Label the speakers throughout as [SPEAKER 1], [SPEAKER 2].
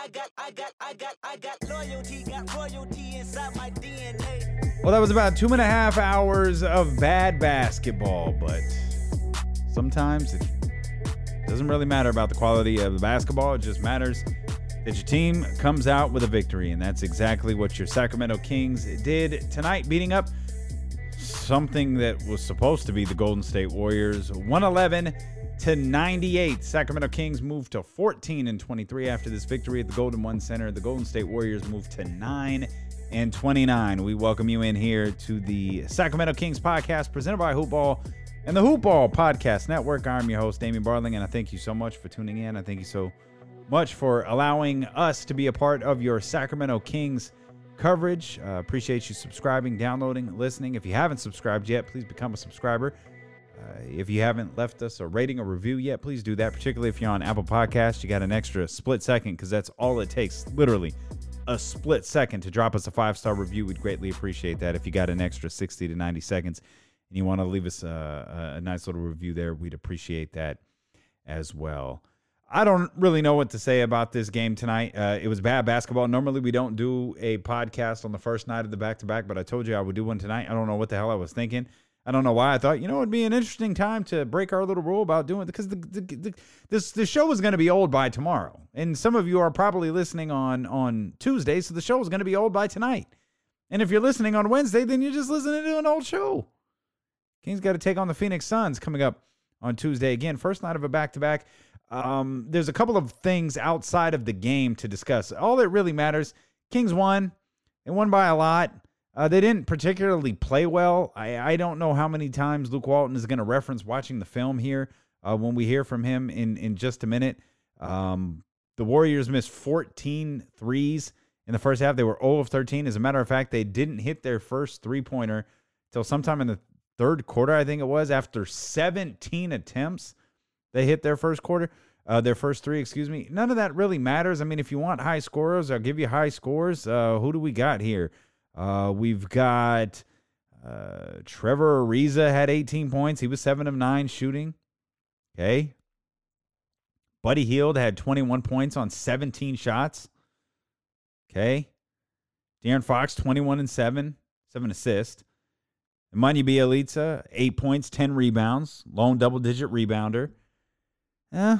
[SPEAKER 1] Got, I got, I got, I got loyalty, got royalty inside my DNA.
[SPEAKER 2] Well, that was about two and a half hours of bad basketball, but sometimes it doesn't really matter about the quality of the basketball. It just matters that your team comes out with a victory, and that's exactly what your Sacramento Kings did tonight, beating up something that was supposed to be the Golden State Warriors 111 to 98. Sacramento Kings moved to 14 and 23 after this victory at the Golden One Center. The Golden State Warriors moved to 9 and 29. We welcome you in here to the Sacramento Kings podcast presented by Hoopball and the Hoopball Podcast Network. I'm your host, Damien Barling, and I thank you so much for tuning in. I thank you so much for allowing us to be a part of your Sacramento Kings coverage. Uh, appreciate you subscribing, downloading, listening. If you haven't subscribed yet, please become a subscriber. Uh, if you haven't left us a rating or review yet, please do that. Particularly if you're on Apple Podcasts, you got an extra split second because that's all it takes. Literally, a split second to drop us a five star review. We'd greatly appreciate that. If you got an extra 60 to 90 seconds and you want to leave us a, a nice little review there, we'd appreciate that as well. I don't really know what to say about this game tonight. Uh, it was bad basketball. Normally, we don't do a podcast on the first night of the back to back, but I told you I would do one tonight. I don't know what the hell I was thinking. I don't know why I thought, you know, it'd be an interesting time to break our little rule about doing because the, the, the this the show is going to be old by tomorrow, and some of you are probably listening on on Tuesday, so the show is going to be old by tonight. And if you're listening on Wednesday, then you're just listening to an old show. Kings got to take on the Phoenix Suns coming up on Tuesday again. First night of a back to back. There's a couple of things outside of the game to discuss. All that really matters, Kings won. They won by a lot. Uh, they didn't particularly play well. I, I don't know how many times Luke Walton is going to reference watching the film here uh, when we hear from him in, in just a minute. Um, the Warriors missed 14 threes in the first half. They were 0 of 13. As a matter of fact, they didn't hit their first three pointer till sometime in the third quarter, I think it was, after 17 attempts. They hit their first quarter, uh, their first three, excuse me. None of that really matters. I mean, if you want high scorers, I'll give you high scores. Uh, who do we got here? Uh, we've got uh, Trevor Ariza had 18 points. He was seven of nine shooting. Okay. Buddy Hield had 21 points on 17 shots. Okay. De'Aaron Fox, 21 and 7, 7 assists. Nemanja Bjelica, 8 points, 10 rebounds, lone double digit rebounder. Yeah,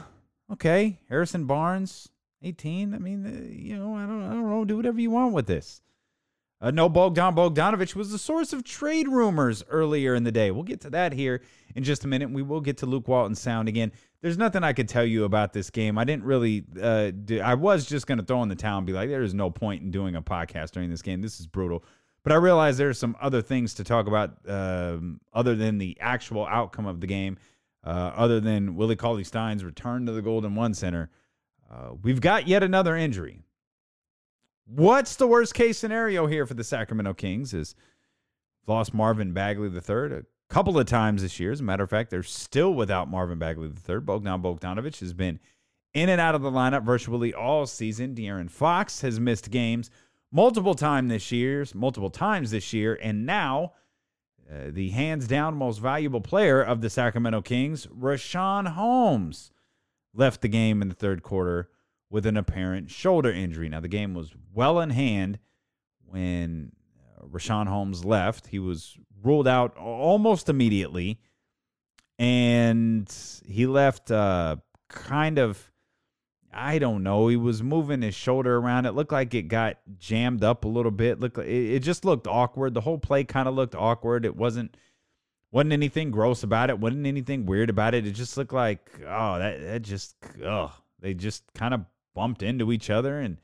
[SPEAKER 2] okay. Harrison Barnes, 18. I mean, uh, you know, I don't, I don't know. Do whatever you want with this. Uh, no, Bogdan Bogdanovich was the source of trade rumors earlier in the day. We'll get to that here in just a minute. We will get to Luke Walton sound again. There's nothing I could tell you about this game. I didn't really. Uh, do, I was just going to throw in the towel and be like, "There's no point in doing a podcast during this game. This is brutal." But I realized there's some other things to talk about um, other than the actual outcome of the game, uh, other than Willie Cauley Stein's return to the Golden One Center. Uh, we've got yet another injury. What's the worst case scenario here for the Sacramento Kings? Is lost Marvin Bagley III a couple of times this year. As a matter of fact, they're still without Marvin Bagley III. Bogdan Bogdanovich has been in and out of the lineup virtually all season. De'Aaron Fox has missed games multiple time this year, multiple times this year, and now uh, the hands down most valuable player of the Sacramento Kings, Richaun Holmes, left the game in the third quarter with an apparent shoulder injury. Now, the game was well in hand when uh, Richaun Holmes left. He was ruled out almost immediately, and he left uh, kind of. I don't know. He was moving his shoulder around. It looked like it got jammed up a little bit. It, it just looked awkward. The whole play kind of looked awkward. It wasn't wasn't anything gross about it. wasn't anything weird about it. It just looked like oh that that just oh they just kind of bumped into each other and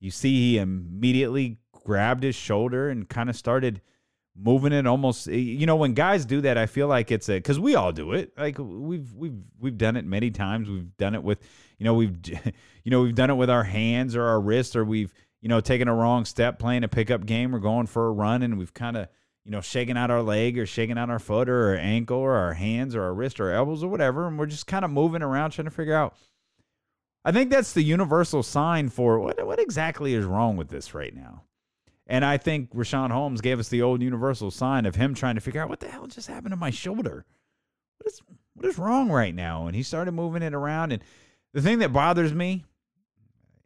[SPEAKER 2] you see he immediately grabbed his shoulder and kind of started moving it almost you know when guys do that I feel like it's a cuz we all do it. Like we've we've we've done it many times. We've done it with you know we've you know we've done it with our hands or our wrists or we've you know taken a wrong step playing a pickup game or going for a run and we've kind of you know shaking out our leg or shaking out our foot or our ankle or our hands or our wrist or our elbows or whatever and we're just kind of moving around trying to figure out I think that's the universal sign for what what exactly is wrong with this right now. And I think Richaun Holmes gave us the old universal sign of him trying to figure out what the hell just happened to my shoulder. What is what is wrong right now? And he started moving it around. And the thing that bothers me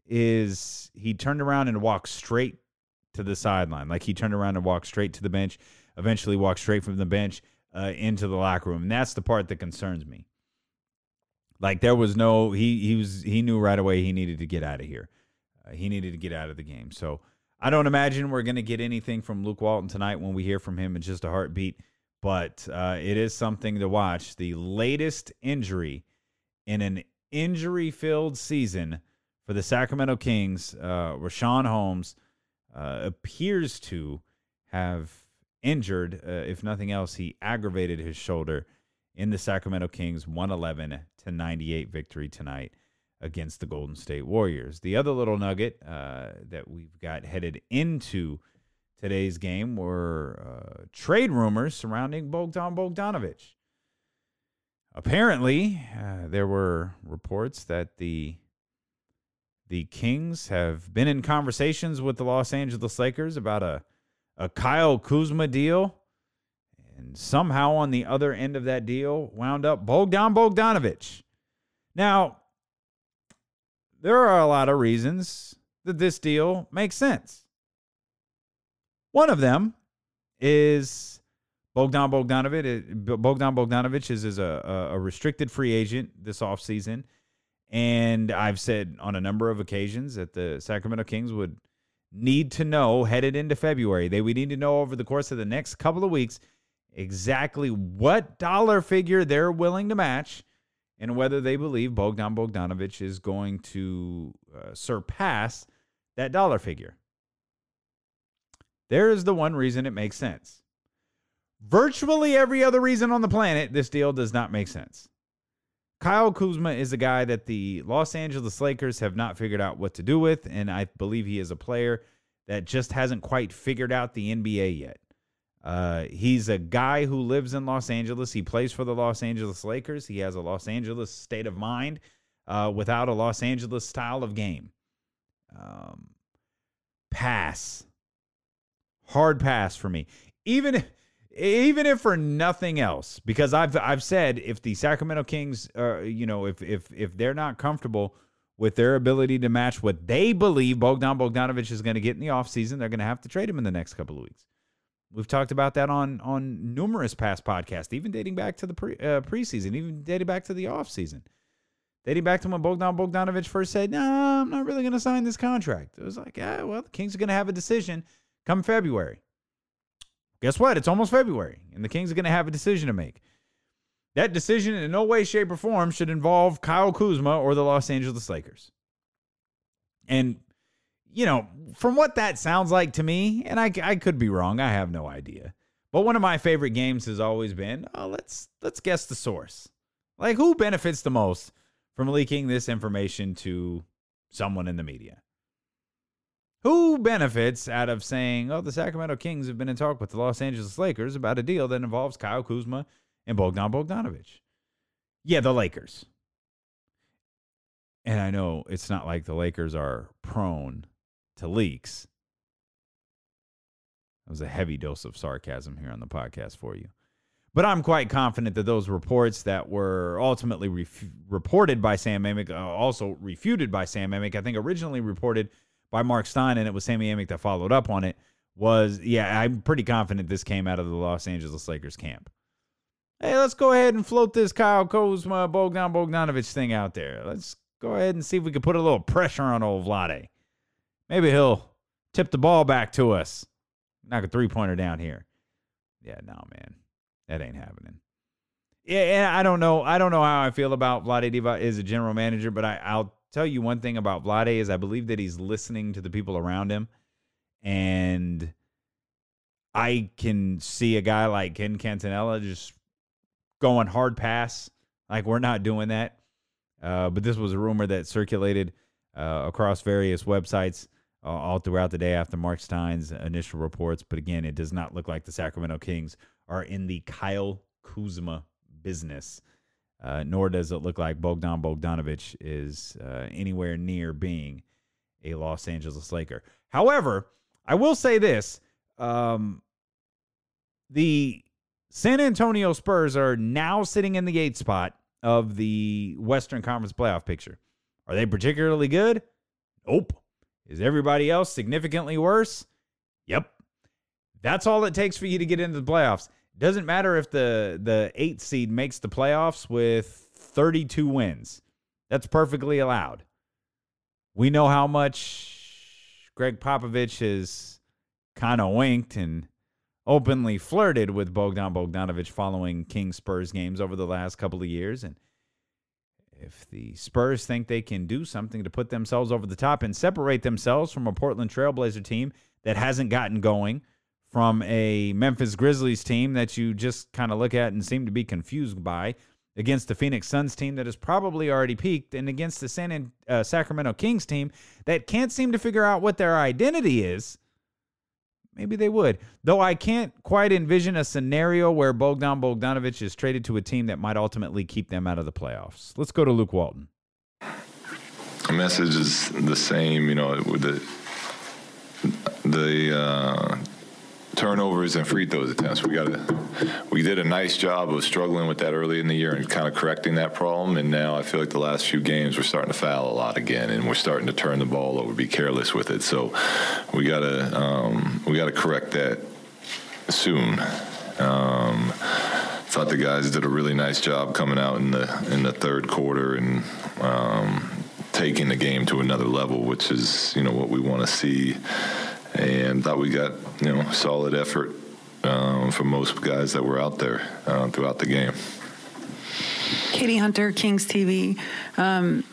[SPEAKER 2] is he turned around and walked straight to the sideline. Like he turned around and walked straight to the bench, eventually walked straight from the bench uh, into the locker room. And that's the part that concerns me. Like there was no he he was he knew right away he needed to get out of here. Uh, he needed to get out of the game. So I don't imagine we're going to get anything from Luke Walton tonight when we hear from him in just a heartbeat. But uh, it is something to watch. The latest injury in an injury-filled season for the Sacramento Kings, uh, Richaun Holmes uh, appears to have injured. Uh, if nothing else, he aggravated his shoulder in the Sacramento Kings 111 to 98 victory tonight against the Golden State Warriors. The other little nugget uh, that we've got headed into today's game were uh, trade rumors surrounding Bogdan Bogdanovich. Apparently, uh, there were reports that the the Kings have been in conversations with the Los Angeles Lakers about a a Kyle Kuzma deal. And somehow on the other end of that deal wound up Bogdan Bogdanovich. Now, there are a lot of reasons that this deal makes sense. One of them is Bogdan Bogdanovich. Uh, Bogdan Bogdanovich is, is a, a restricted free agent this offseason. And I've said on a number of occasions that the Sacramento Kings would need to know headed into February. They would need to know over the course of the next couple of weeks exactly what dollar figure they're willing to match and whether they believe Bogdan Bogdanovich is going to uh, surpass that dollar figure. There is the one reason it makes sense. Virtually every other reason on the planet, this deal does not make sense. Kyle Kuzma is a guy that the Los Angeles Lakers have not figured out what to do with, and I believe he is a player that just hasn't quite figured out the NBA yet. Uh, he's a guy who lives in Los Angeles. He plays for the Los Angeles Lakers. He has a Los Angeles state of mind uh, without a Los Angeles style of game. Um, pass. Hard pass for me. Even if even if for nothing else, because I've I've said if the Sacramento Kings, uh, you know, if if if they're not comfortable with their ability to match what they believe Bogdan Bogdanovich is going to get in the offseason, they're going to have to trade him in the next couple of weeks. We've talked about that on on numerous past podcasts, even dating back to the pre, uh, preseason, even dating back to the offseason. Dating back to when Bogdan Bogdanovich first said, "No, nah, I'm not really going to sign this contract." It was like, "Yeah, well, the Kings are going to have a decision come February." Guess what? It's almost February, and the Kings are going to have a decision to make. That decision, in no way, shape, or form, should involve Kyle Kuzma or the Los Angeles Lakers. And, you know, from what that sounds like to me, and I, I could be wrong, I have no idea. But one of my favorite games has always been, oh, let's let's guess the source. Like, who benefits the most from leaking this information to someone in the media? Who benefits out of saying, oh, the Sacramento Kings have been in talk with the Los Angeles Lakers about a deal that involves Kyle Kuzma and Bogdan Bogdanovich? Yeah, the Lakers. And I know it's not like the Lakers are prone to leaks. That was a heavy dose of sarcasm here on the podcast for you. But I'm quite confident that those reports that were ultimately ref- reported by Sam Amick, uh, also refuted by Sam Amick, I think originally reported – by Mark Stein, and it was Sammy Amick that followed up on it, was yeah, I'm pretty confident this came out of the Los Angeles Lakers camp. Hey, let's go ahead and float this Kyle Kuzma Bogdan Bogdanovich thing out there. Let's go ahead and see if we can put a little pressure on old Vlade. Maybe he'll tip the ball back to us. Knock a three pointer down here. Yeah, no, man. That ain't happening. Yeah, I don't know. I don't know how I feel about Vlade Divac as a general manager, but I, I'll tell you one thing about Vlade is I believe that he's listening to the people around him. And I can see a guy like Ken Catanella just going hard pass. Like we're not doing that. Uh, but this was a rumor that circulated uh, across various websites uh, all throughout the day after Mark Stein's initial reports. But again, it does not look like the Sacramento Kings are in the Kyle Kuzma business uh, nor does it look like Bogdan Bogdanovich is uh, anywhere near being a Los Angeles Laker. However, I will say this um, the San Antonio Spurs are now sitting in the eighth spot of the Western Conference playoff picture. Are they particularly good? Nope. Is everybody else significantly worse? Yep. That's all it takes for you to get into the playoffs. Doesn't matter if the the eighth seed makes the playoffs with 32 wins. That's perfectly allowed. We know how much Gregg Popovich has kind of winked and openly flirted with Bogdan Bogdanovich following King Spurs games over the last couple of years. And if the Spurs think they can do something to put themselves over the top and separate themselves from a Portland Trailblazer team that hasn't gotten going, from a Memphis Grizzlies team that you just kind of look at and seem to be confused by, against the Phoenix Suns team that has probably already peaked, and against the San uh, Sacramento Kings team that can't seem to figure out what their identity is maybe they would. Though I can't quite envision a scenario where Bogdan Bogdanovich is traded to a team that might ultimately keep them out of the playoffs. Let's go to Luke Walton.
[SPEAKER 3] The message is the same, you know, with the the uh, turnovers and free throws attempts. We got to. We did a nice job of struggling with that early in the year and kind of correcting that problem. And now I feel like the last few games we're starting to foul a lot again, and we're starting to turn the ball over, be careless with it. So we got to um, we got to correct that soon. Um, thought the guys did a really nice job coming out in the in the third quarter and um, taking the game to another level, which is you know what we want to see and thought we got you know solid effort um, from most guys that were out there uh, throughout the game.
[SPEAKER 4] Katie Hunter, Kings TV. Um,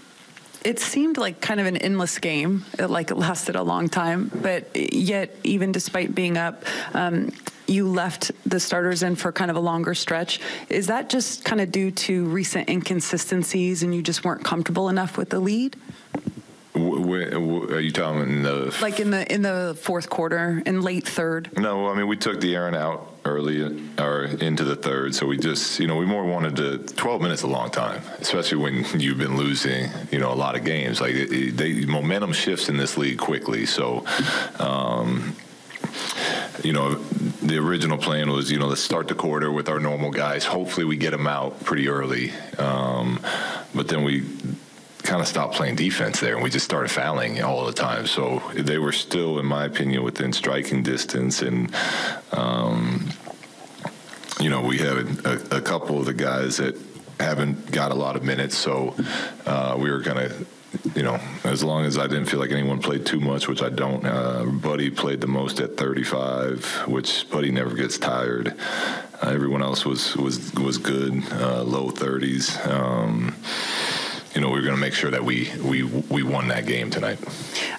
[SPEAKER 4] it seemed like kind of an endless game. It like it lasted a long time, but yet even despite being up, um, you left the starters in for kind of a longer stretch. Is that just kind of due to recent inconsistencies and you just weren't comfortable enough with the lead?
[SPEAKER 3] Where, are you talking in the
[SPEAKER 4] like in the in the fourth quarter in late third?
[SPEAKER 3] No, I mean we took the Aaron out early or into the third, so we just you know we more wanted to. Twelve minutes a long time, especially when you've been losing you know a lot of games. Like it, they momentum shifts in this league quickly, so. Um, you know, the original plan was, you know, let's start the quarter with our normal guys. Hopefully, we get them out pretty early. Um, but then we kind of stopped playing defense there, and we just started fouling all the time. So they were still, in my opinion, within striking distance, and um, you know we had a, a, couple of the guys that haven't got a lot of minutes, so uh, we were going to. You know, as long as I didn't feel like anyone played too much, which I don't. Uh, Buddy played the most at 35, which Buddy never gets tired. Uh, everyone else was was was good, uh, low 30s. Um, you know, we are going to make sure that we we we won that game tonight.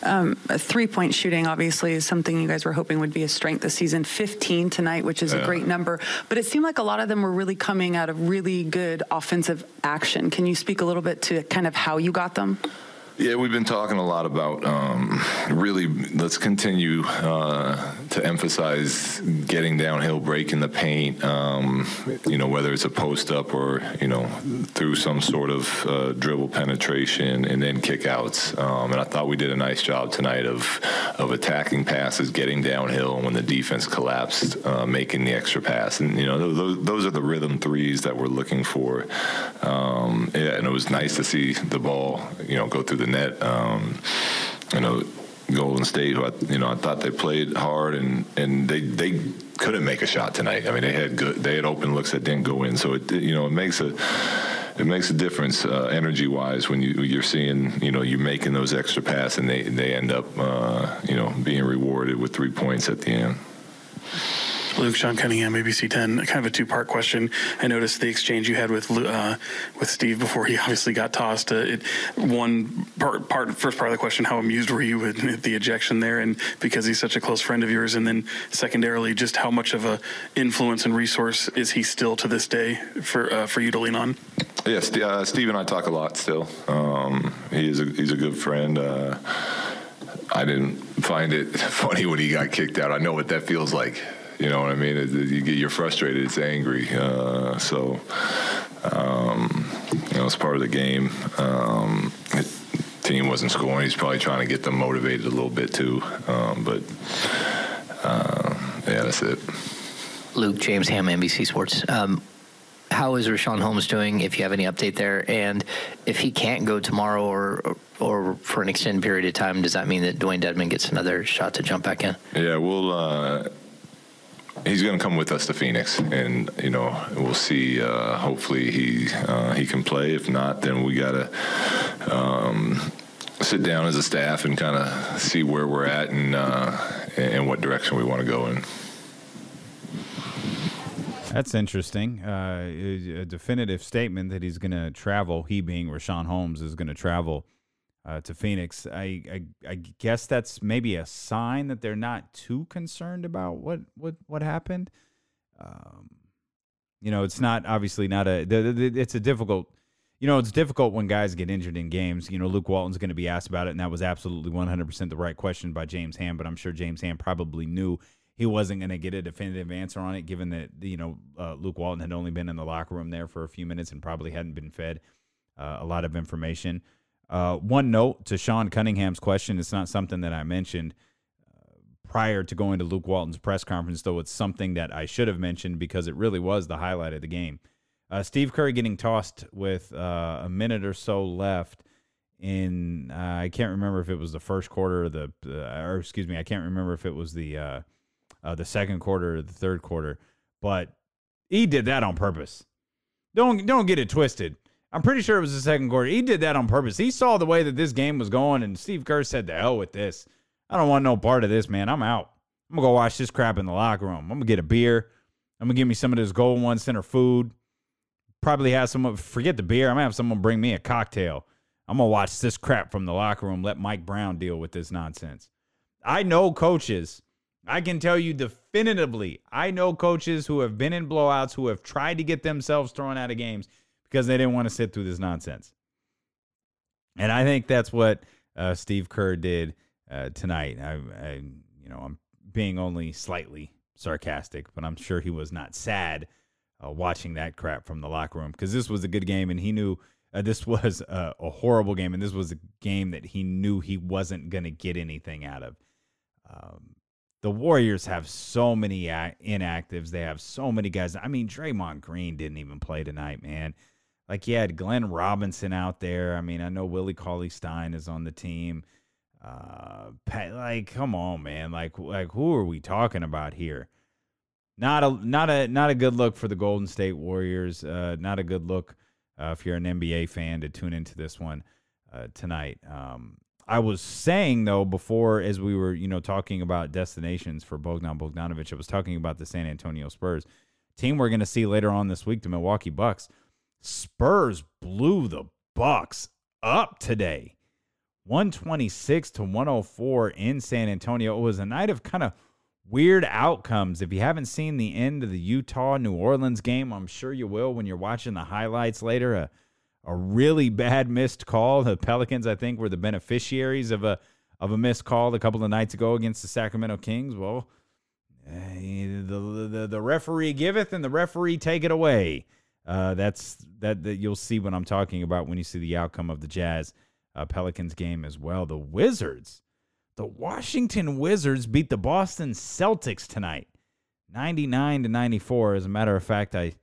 [SPEAKER 4] Um, three point shooting, obviously, is something you guys were hoping would be a strength this season. 15 tonight, which is yeah. a great number, but it seemed like a lot of them were really coming out of really good offensive action. Can you speak a little bit to kind of how you got them?
[SPEAKER 3] Yeah, we've been talking a lot about um, really let's continue uh, to emphasize getting downhill, breaking the paint. Um, you know, whether it's a post up or you know through some sort of uh, dribble penetration and then kickouts. Um, and I thought we did a nice job tonight of of attacking passes, getting downhill, and when the defense collapsed, uh, making the extra pass. And you know, those, those are the rhythm threes that we're looking for. Um, yeah, and it was nice to see the ball, you know, go through the net. Um, you know, Golden State, who I, you know I thought they played hard and and they they couldn't make a shot tonight. I mean, they had good, they had open looks that didn't go in. So it you know it makes a it makes a difference uh, energy wise when you you're seeing you know you're making those extra passes and they they end up uh, you know being rewarded with three points at the end.
[SPEAKER 5] Luke, Sean Cunningham, ABC 10. Kind of a two-part question. I noticed the exchange you had with uh, with Steve before he obviously got tossed. Uh, it, one part, part, first part of the question: How amused were you with the ejection there, and because he's such a close friend of yours? And then secondarily, just how much of a influence and resource is he still to this day for uh, for you to lean on?
[SPEAKER 3] Yes, yeah, uh, Steve and I talk a lot still. Um, he is a, he's a good friend. Uh, I didn't find it funny when he got kicked out. I know what that feels like. You know what I mean? It, you get you're frustrated. It's angry. Uh, so um, you know, it's part of the game. Um, it, team wasn't scoring. He's probably trying to get them motivated a little bit too. Um, but uh, yeah, that's it.
[SPEAKER 6] Luke James Ham, NBC Sports. Um, how is Richaun Holmes doing? If you have any update there, and if he can't go tomorrow or or for an extended period of time, does that mean that Dewayne Dedmon gets another shot to jump back in?
[SPEAKER 3] Yeah, we'll. Uh, he's going to come with us to Phoenix, and you know we'll see. Uh, hopefully he uh, he can play. If not, then we got to um, sit down as a staff and kind of see where we're at and uh, and what direction we want to go in.
[SPEAKER 2] That's interesting. Uh, a definitive statement that he's going to travel. He being Richaun Holmes is going to travel uh, to Phoenix. I, I, I guess that's maybe a sign that they're not too concerned about what what what happened. Um, you know, it's not obviously not a. It's a difficult. You know, it's difficult when guys get injured in games. You know, Luke Walton's going to be asked about it, and that was absolutely 100% the right question by James Ham. But I'm sure James Ham probably knew he wasn't going to get a definitive answer on it, given that you know uh, Luke Walton had only been in the locker room there for a few minutes and probably hadn't been fed uh, a lot of information. Uh, one note to Sean Cunningham's question: It's not something that I mentioned uh, prior to going to Luke Walton's press conference, though it's something that I should have mentioned because it really was the highlight of the game. Uh, Steve Curry getting tossed with uh, a minute or so left in I can't remember if it was the first quarter or the or excuse me I can't remember if it was the uh, the second quarter or the third quarter. But he did that on purpose. Don't don't get it twisted. I'm pretty sure it was the second quarter. He did that on purpose. He saw the way that this game was going, and Steve Kerr said, "The hell with this. I don't want no part of this, man. I'm out. I'm gonna go watch this crap in the locker room. I'm gonna get a beer. I'm gonna give me some of this Golden One Center food. Probably have someone forget the beer. I'm gonna have someone bring me a cocktail. I'm gonna watch this crap from the locker room. Let Mike Brown deal with this nonsense. I know coaches I can tell you definitively, I know coaches who have been in blowouts who have tried to get themselves thrown out of games because they didn't want to sit through this nonsense. And I think that's what uh, Steve Kerr did uh, tonight. I, I, you know, I'm being only slightly sarcastic, but I'm sure he was not sad uh, watching that crap from the locker room because this was a good game, and he knew uh, this was a, a, horrible game, and this was a game that he knew he wasn't going to get anything out of. Um, the Warriors have so many inactives. They have so many guys. I mean, Draymond Green didn't even play tonight, man. Like you had Glenn Robinson out there. I mean, I know Willie Cauley Stein is on the team. Uh, like, come on, man. Like, like who are we talking about here? Not a not a not a good look for the Golden State Warriors. Uh, not a good look uh, if you're an NBA fan to tune into this one uh, tonight. Um, I was saying though before, as we were you know talking about destinations for Bogdan Bogdanovich, I was talking about the San Antonio Spurs team we're going to see later on this week, the Milwaukee Bucks. Spurs blew the Bucks up today, one twenty six to 104 in San Antonio. It was a night of kind of weird outcomes. If you haven't seen the end of the Utah New Orleans game, I'm sure you will when you're watching the highlights later. A a really bad missed call. The Pelicans, I think, were the beneficiaries of a of a missed call a couple of nights ago against the Sacramento Kings. Well, eh, the the, the referee giveth and the referee take it away. Uh, that's that, that you'll see what I'm talking about when you see the outcome of the Jazz uh, Pelicans game as well. The Wizards, the Washington Wizards beat the Boston Celtics tonight, 99 to 94. As a matter of fact, I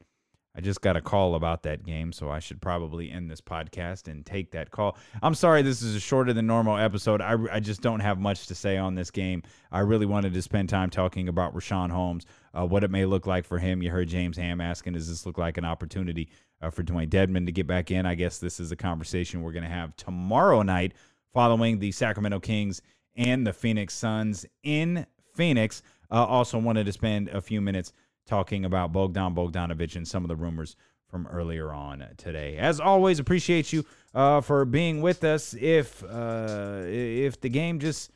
[SPEAKER 2] I just got a call about that game, so I should probably end this podcast and take that call. I'm sorry this is a shorter than normal episode. I, I just don't have much to say on this game. I really wanted to spend time talking about Richaun Holmes, uh, what it may look like for him. You heard James Ham asking, does this look like an opportunity uh, for Dewayne Dedmon to get back in? I guess this is a conversation we're going to have tomorrow night following the Sacramento Kings and the Phoenix Suns in Phoenix. Uh, also wanted to spend a few minutes – talking about Bogdan Bogdanovich and some of the rumors from earlier on today. As always, appreciate you uh, for being with us. If uh, if the game just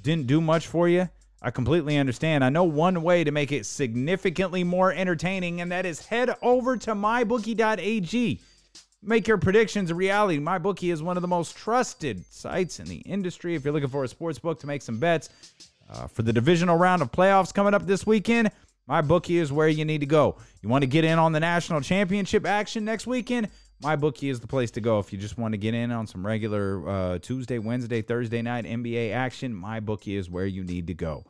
[SPEAKER 2] didn't do much for you, I completely understand. I know one way to make it significantly more entertaining, and that is head over to mybookie.ag. Make your predictions a reality. MyBookie is one of the most trusted sites in the industry. If you're looking for a sports book to make some bets uh, for the divisional round of playoffs coming up this weekend, my bookie is where you need to go. You want to get in on the national championship action next weekend? My bookie is the place to go. If you just want to get in on some regular uh, Tuesday, Wednesday, Thursday night NBA action, my bookie is where you need to go.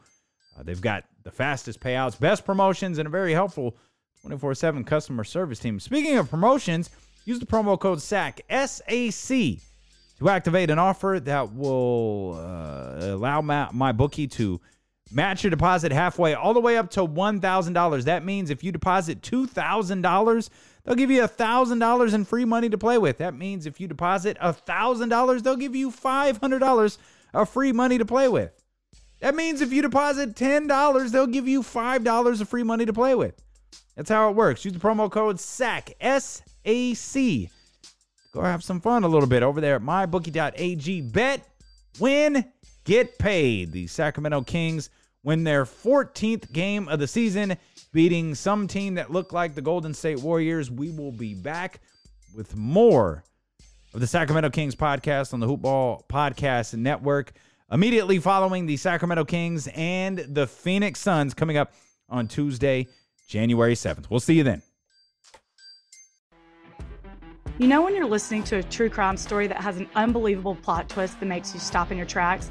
[SPEAKER 2] Uh, they've got the fastest payouts, best promotions, and a very helpful 24 7 customer service team. Speaking of promotions, use the promo code SAC, S A C, to activate an offer that will uh, allow my, my bookie to match your deposit halfway, all the way up to $1,000. That means if you deposit $2,000, they'll give you $1,000 in free money to play with. That means if you deposit $1,000, they'll give you $500 of free money to play with. That means if you deposit $10, they'll give you $5 of free money to play with. That's how it works. Use the promo code SAC, S A C. Go have some fun a little bit over there at mybookie.ag. Bet, win, get paid. The Sacramento Kings win their 14th game of the season, beating some team that looked like the Golden State Warriors. We will be back with more of the Sacramento Kings podcast on the Hoopball Podcast Network immediately following the Sacramento Kings and the Phoenix Suns coming up on Tuesday, January 7th. We'll see you then.
[SPEAKER 7] You know, when you're listening to a true crime story that has an unbelievable plot twist that makes you stop in your tracks?